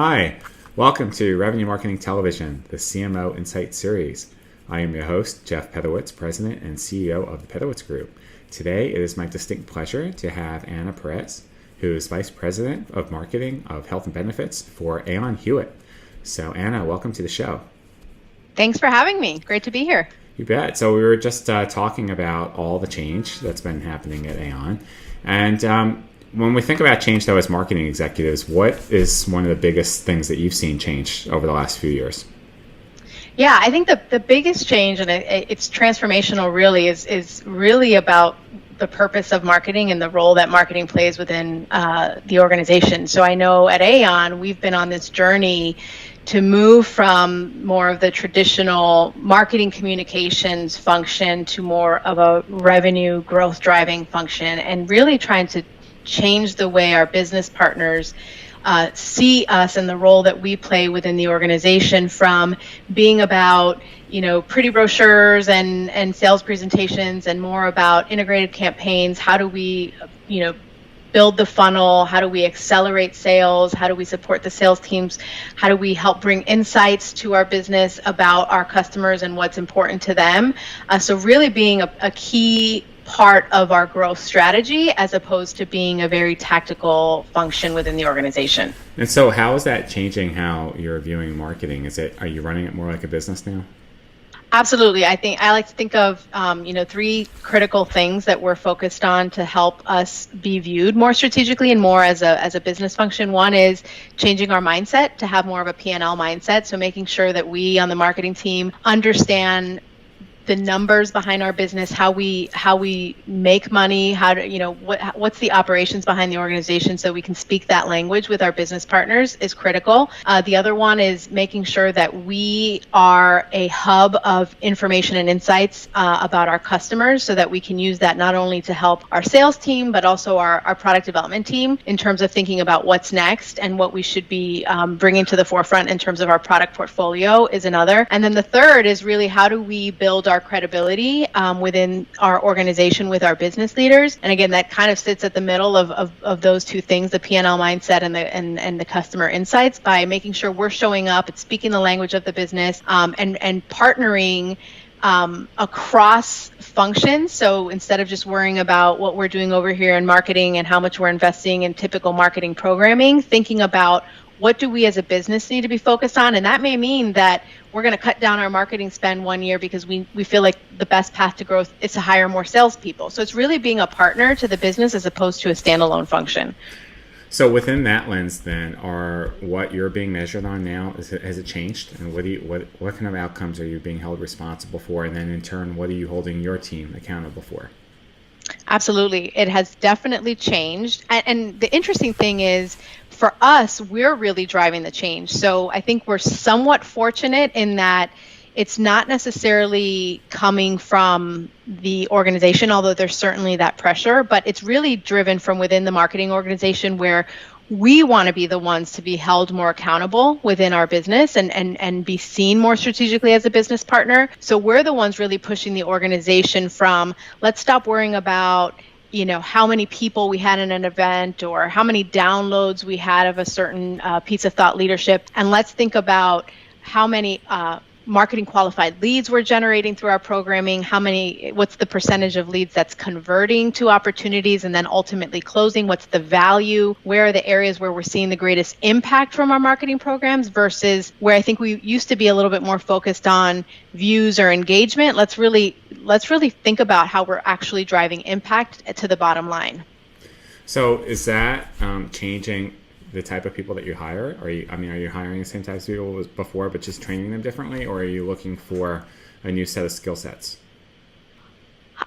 Hi, welcome to Revenue Marketing Television, the CMO Insight Series. I am your host, Jeff Pedowitz, President and CEO of the Pedowitz Group. Today, it is my distinct pleasure to have Anna Perez, who is Vice President of Marketing of Health and Benefits for Aon Hewitt. So, Anna, welcome to the show. Thanks for having me. Great to be here. You bet. So, we were just uh, talking about all the change that's been happening at Aon. And um, when we think about change, though, as marketing executives, what is one of the biggest things that you've seen change over the last few years? Yeah, I think the, the biggest change, and it, it's transformational really, is, is really about the purpose of marketing and the role that marketing plays within uh, the organization. So I know at Aon, we've been on this journey to move from more of the traditional marketing communications function to more of a revenue growth driving function and really trying to change the way our business partners uh, see us and the role that we play within the organization from being about you know pretty brochures and and sales presentations and more about integrated campaigns. How do we you know build the funnel? How do we accelerate sales? How do we support the sales teams? How do we help bring insights to our business about our customers and what's important to them? Uh, so really being a, a key part of our growth strategy as opposed to being a very tactical function within the organization. And so how is that changing how you're viewing marketing? Is it are you running it more like a business now? Absolutely. I think I like to think of um, you know three critical things that we're focused on to help us be viewed more strategically and more as a as a business function. One is changing our mindset to have more of a P&L mindset. So making sure that we on the marketing team understand the numbers behind our business, how we how we make money, how to you know what what's the operations behind the organization, so we can speak that language with our business partners is critical. Uh, the other one is making sure that we are a hub of information and insights uh, about our customers, so that we can use that not only to help our sales team but also our our product development team in terms of thinking about what's next and what we should be um, bringing to the forefront in terms of our product portfolio is another. And then the third is really how do we build our our credibility um, within our organization with our business leaders. And again, that kind of sits at the middle of, of, of those two things, the PNL mindset and the and, and the customer insights by making sure we're showing up and speaking the language of the business um, and, and partnering um, across functions. So instead of just worrying about what we're doing over here in marketing and how much we're investing in typical marketing programming, thinking about what do we as a business need to be focused on? And that may mean that we're going to cut down our marketing spend one year because we, we feel like the best path to growth is to hire more salespeople. So it's really being a partner to the business as opposed to a standalone function. So within that lens, then, are what you're being measured on now is it, has it changed, and what do you what what kind of outcomes are you being held responsible for, and then in turn, what are you holding your team accountable for? Absolutely, it has definitely changed, and, and the interesting thing is for us, we're really driving the change. So I think we're somewhat fortunate in that it's not necessarily coming from the organization, although there's certainly that pressure, but it's really driven from within the marketing organization where we want to be the ones to be held more accountable within our business and, and, and be seen more strategically as a business partner. So we're the ones really pushing the organization from let's stop worrying about you know how many people we had in an event or how many downloads we had of a certain uh, piece of thought leadership. And let's think about how many uh, marketing qualified leads we're generating through our programming how many what's the percentage of leads that's converting to opportunities and then ultimately closing what's the value where are the areas where we're seeing the greatest impact from our marketing programs versus where i think we used to be a little bit more focused on views or engagement. Let's really let's really think about how we're actually driving impact to the bottom line. So is that um, changing the type of people that you hire? Are you, I mean, are you hiring the same types of people as before, but just training them differently, or are you looking for a new set of skill sets?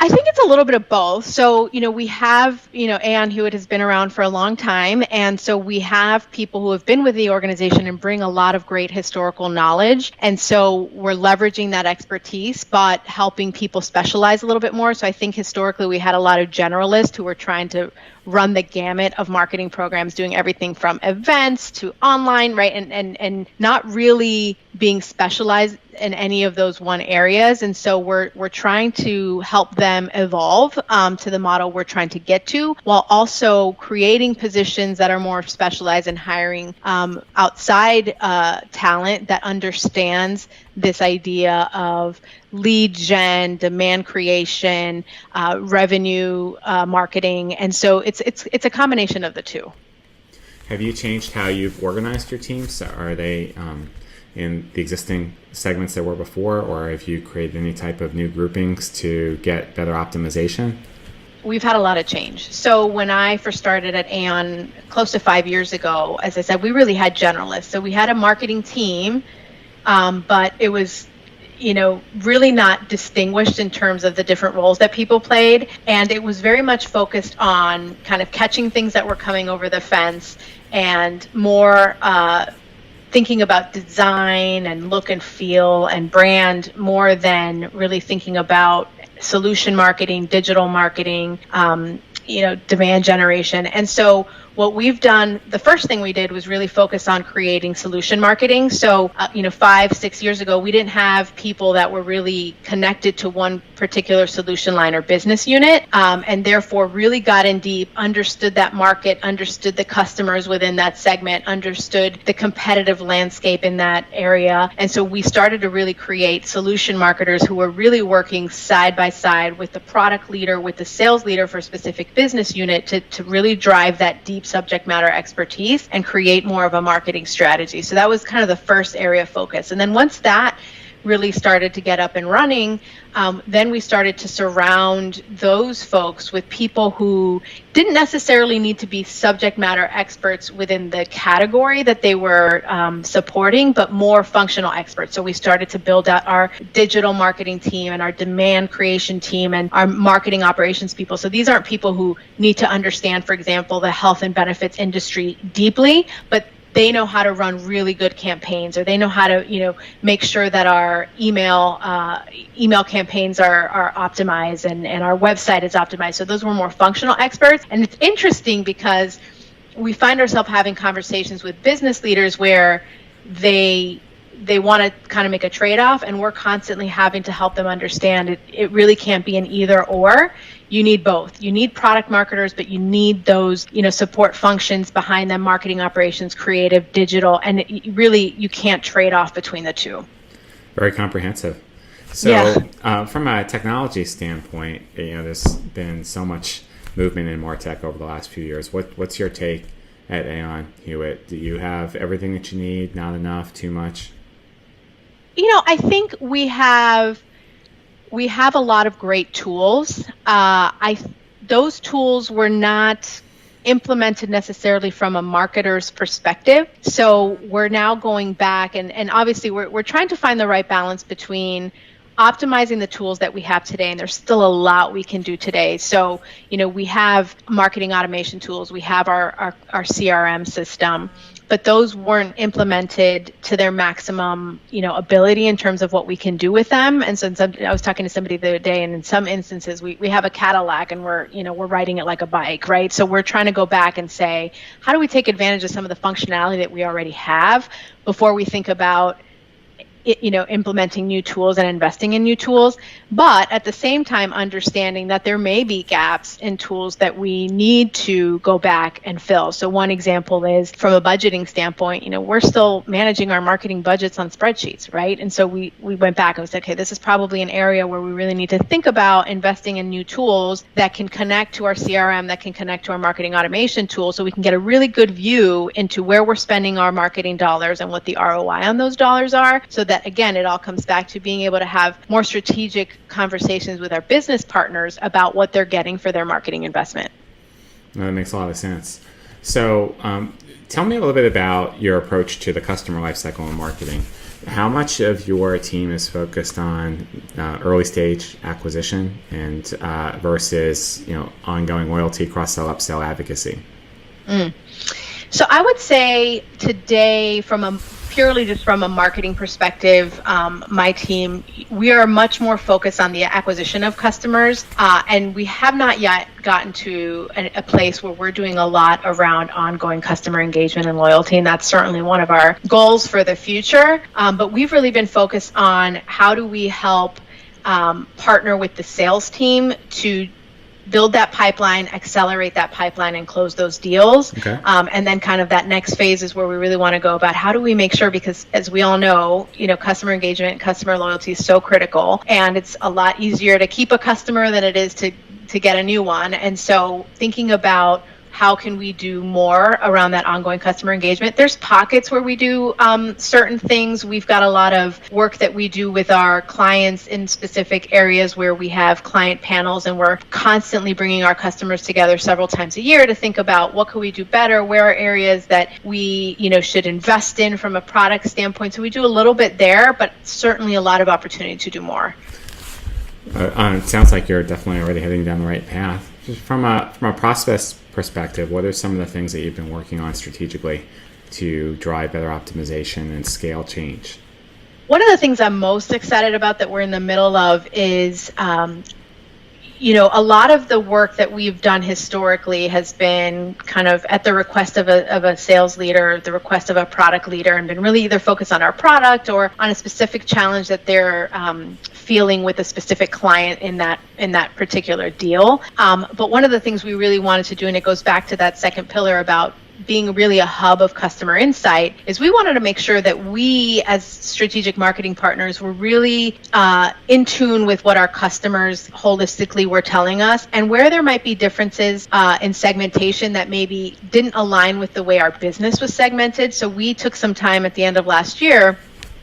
I think it's a little bit of both. So, you know, we have, you know, Aon Hewitt has been around for a long time. And so we have people who have been with the organization and bring a lot of great historical knowledge. And so we're leveraging that expertise, but helping people specialize a little bit more. So I think historically we had a lot of generalists who were trying to run the gamut of marketing programs, doing everything from events to online, right? And and and not really being specialized in any of those one areas. And so we're we're trying to help them evolve um, to the model we're trying to get to while also creating positions that are more specialized and hiring um, outside uh, talent that understands this idea of lead gen demand creation uh, revenue uh, marketing. And so it's it's it's a combination of the two. Have you changed how you've organized your teams? Are they um in the existing segments that were before, or have you created any type of new groupings to get better optimization? We've had a lot of change. So when I first started at Aon close to five years ago, as I said, we really had generalists. So we had a marketing team, um, but it was you know, really not distinguished in terms of the different roles that people played. And it was very much focused on kind of catching things that were coming over the fence and more uh, thinking about design and look and feel and brand more than really thinking about solution marketing, digital marketing, um, you know, demand generation. And so what we've done, the first thing we did was really focus on creating solution marketing. So, uh, you know, five, six years ago, we didn't have people that were really connected to one particular solution line or business unit, um, and therefore really got in deep, understood that market, understood the customers within that segment, understood the competitive landscape in that area. And so we started to really create solution marketers who were really working side by side with the product leader, with the sales leader for a specific business unit to, to really drive that deep subject matter expertise and create more of a marketing strategy. So that was kind of the first area of focus. And then once that really started to get up and running, um, then we started to surround those folks with people who didn't necessarily need to be subject matter experts within the category that they were um, supporting, but more functional experts. So we started to build out our digital marketing team and our demand creation team and our marketing operations people. So these aren't people who need to understand, for example, the health and benefits industry deeply, but they know how to run really good campaigns or they know how to you know make sure that our email uh, email campaigns are, are optimized and, and our website is optimized. So those were more functional experts. And it's interesting because we find ourselves having conversations with business leaders where they they want to kind of make a trade-off and we're constantly having to help them understand it, it really can't be an either or. You need both. You need product marketers but you need those you know support functions behind them marketing operations creative digital and it, really you can't trade off between the two. Very comprehensive. So yeah. uh, from a technology standpoint you know there's been so much movement in martech over the last few years. What, what's your take at aon hewitt? Do you have everything that you need? Not enough? Too much you know i think we have we have a lot of great tools. Uh, I those tools were not implemented necessarily from a marketer's perspective. So we're now going back and, and obviously we're, we're trying to find the right balance between optimizing the tools that we have today and there's still a lot we can do today so you know we have marketing automation tools we have our, our, our crm system but those weren't implemented to their maximum, you know, ability in terms of what we can do with them. And so some, I was talking to somebody the other day, and in some instances, we, we have a Cadillac and we're, you know, we're riding it like a bike, right? So we're trying to go back and say, how do we take advantage of some of the functionality that we already have before we think about you know implementing new tools and investing in new tools but at the same time understanding that there may be gaps in tools that we need to go back and fill. So one example is from a budgeting standpoint you know we're still managing our marketing budgets on spreadsheets right? And so we we went back and we said okay this is probably an area where we really need to think about investing in new tools that can connect to our crm that can connect to our marketing automation tool so we can get a really good view into where we're spending our marketing dollars and what the roi on those dollars are so that again, it all comes back to being able to have more strategic conversations with our business partners about what they're getting for their marketing investment. that makes a lot of sense. So, um, tell me a little bit about your approach to the customer lifecycle and marketing. How much of your team is focused on uh, early stage acquisition and uh, versus you know ongoing loyalty, cross sell, upsell, advocacy? Mm. So I would say today, from a purely just from a marketing perspective, um, my team, we are much more focused on the acquisition of customers, uh, and we have not yet gotten to a, a, place where we're doing a lot around ongoing customer engagement and loyalty, and that's certainly one of our goals for the future. Um, but we've really been focused on how do we help um, partner with the sales team to build that pipeline, accelerate that pipeline, and close those deals. Okay. Um, and then kind of that next phase is where we really want to go about how do we make sure because as we all know, you know, customer engagement, customer loyalty is so critical, and it's a lot easier to keep a customer than it is to to get a new one. And so thinking about how can we do more around that ongoing customer engagement? There's pockets where we do um, certain things. We've got a lot of work that we do with our clients in specific areas where we have client panels and we're constantly bringing our customers together several times a year to think about what could we do better where are areas that we you know should invest in from a product standpoint. So we do a little bit there but certainly a lot of opportunity to do more. Uh, uh, it sounds like you're definitely already heading down the right path. Just from a from a process perspective, what are some of the things that you've been working on strategically to drive better optimization and scale change? One of the things I'm most excited about that we're in the middle of is um, you know, a lot of the work that we've done historically has been kind of at the request of a, of a sales leader, the request of a product leader, and been really either focused on our product or on a specific challenge that they're um, feeling with a specific client in that in that particular deal. Um, but one of the things we really wanted to do, and it goes back to that second pillar about being really a hub of customer insight is we wanted to make sure that we as strategic marketing partners were really uh, in tune with what our customers holistically were telling us and where there might be differences uh, in segmentation that maybe didn't align with the way our business was segmented so we took some time at the end of last year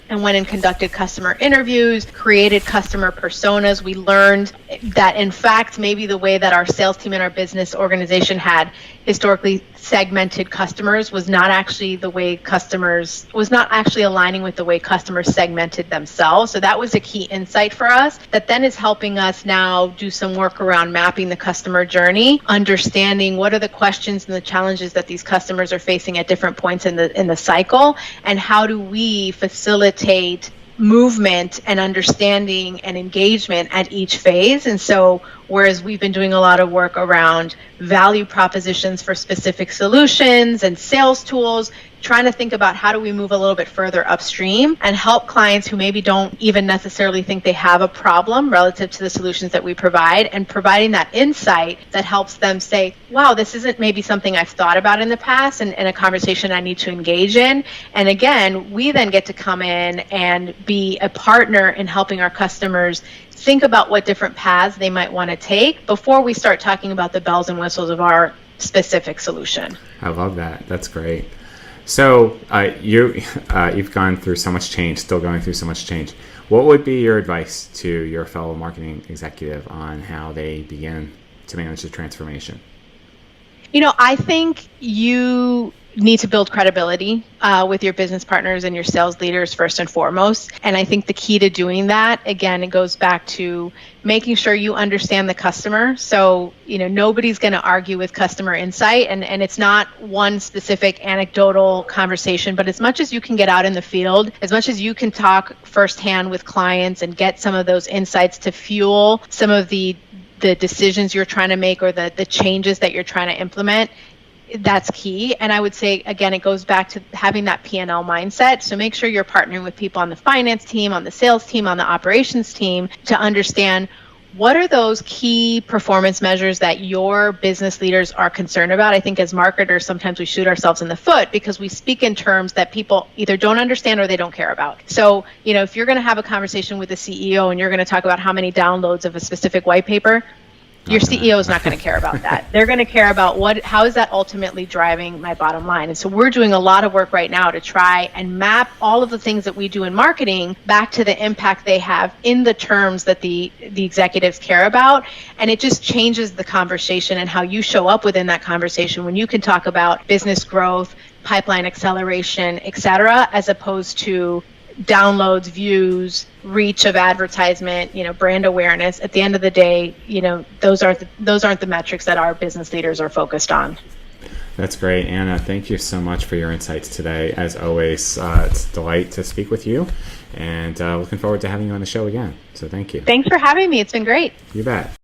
and went and conducted customer interviews, created customer personas. We learned that, in fact, maybe the way that our sales team and our business organization had historically segmented customers was not actually the way customers was not actually aligning with the way customers segmented themselves so that was a key insight for us that then is helping us now do some work around mapping the customer journey understanding what are the questions and the challenges that these customers are facing at different points in the in the cycle and how do we facilitate movement and understanding and engagement at each phase. And so, whereas we've been doing a lot of work around value propositions for specific solutions and sales tools, trying to think about how do we move a little bit further upstream and help clients who maybe don't even necessarily think they have a problem relative to the solutions that we provide and providing that insight that helps them say, wow, this isn't maybe something I've thought about in the past and, and a conversation I need to engage in. And again, we then get to come in and be a partner in helping our customers think about what different paths they might want to take before we start talking about the bells and whistles of our specific solution. I love that. That's great. So uh, you uh, you've gone through so much change, still going through so much change. What would be your advice to your fellow marketing executive on how they begin to manage the transformation? You know, I think you need to build credibility uh, with your business partners and your sales leaders first and foremost. And I think the key to doing that, again, it goes back to making sure you understand the customer. So, you know, nobody's going to argue with customer insight. And, and it's not one specific anecdotal conversation, but as much as you can get out in the field, as much as you can talk firsthand with clients and get some of those insights to fuel some of the the decisions you're trying to make or the, the changes that you're trying to implement that's key. And i would say again it goes back to having that p&l mindset. So make sure you're partnering with people on the finance team on the sales team on the operations team to understand what are those key performance measures that your business leaders are concerned about. I think as marketers sometimes we shoot ourselves in the foot because we speak in terms that people either don't understand or they don't care about. So you know if you're going to have a conversation with the ceo and you're going to talk about how many downloads of a specific white paper your CEO is not going to care about that. They're going to care about what how is that ultimately driving my bottom line. And so we're doing a lot of work right now to try and map all of the things that we do in marketing back to the impact they have in the terms that the the executives care about and it just changes the conversation and how you show up within that conversation when you can talk about business growth, pipeline acceleration, et cetera, as opposed to downloads, views, reach of advertisement, you know, brand awareness. At the end of the day, you know, those aren't the, those aren't the metrics that our business leaders are focused on. That's great, Anna. Thank you so much for your insights today. As always, uh, it's a delight to speak with you, and uh, looking forward to having you on the show again. So thank you. Thanks for having me. It's been great. You bet.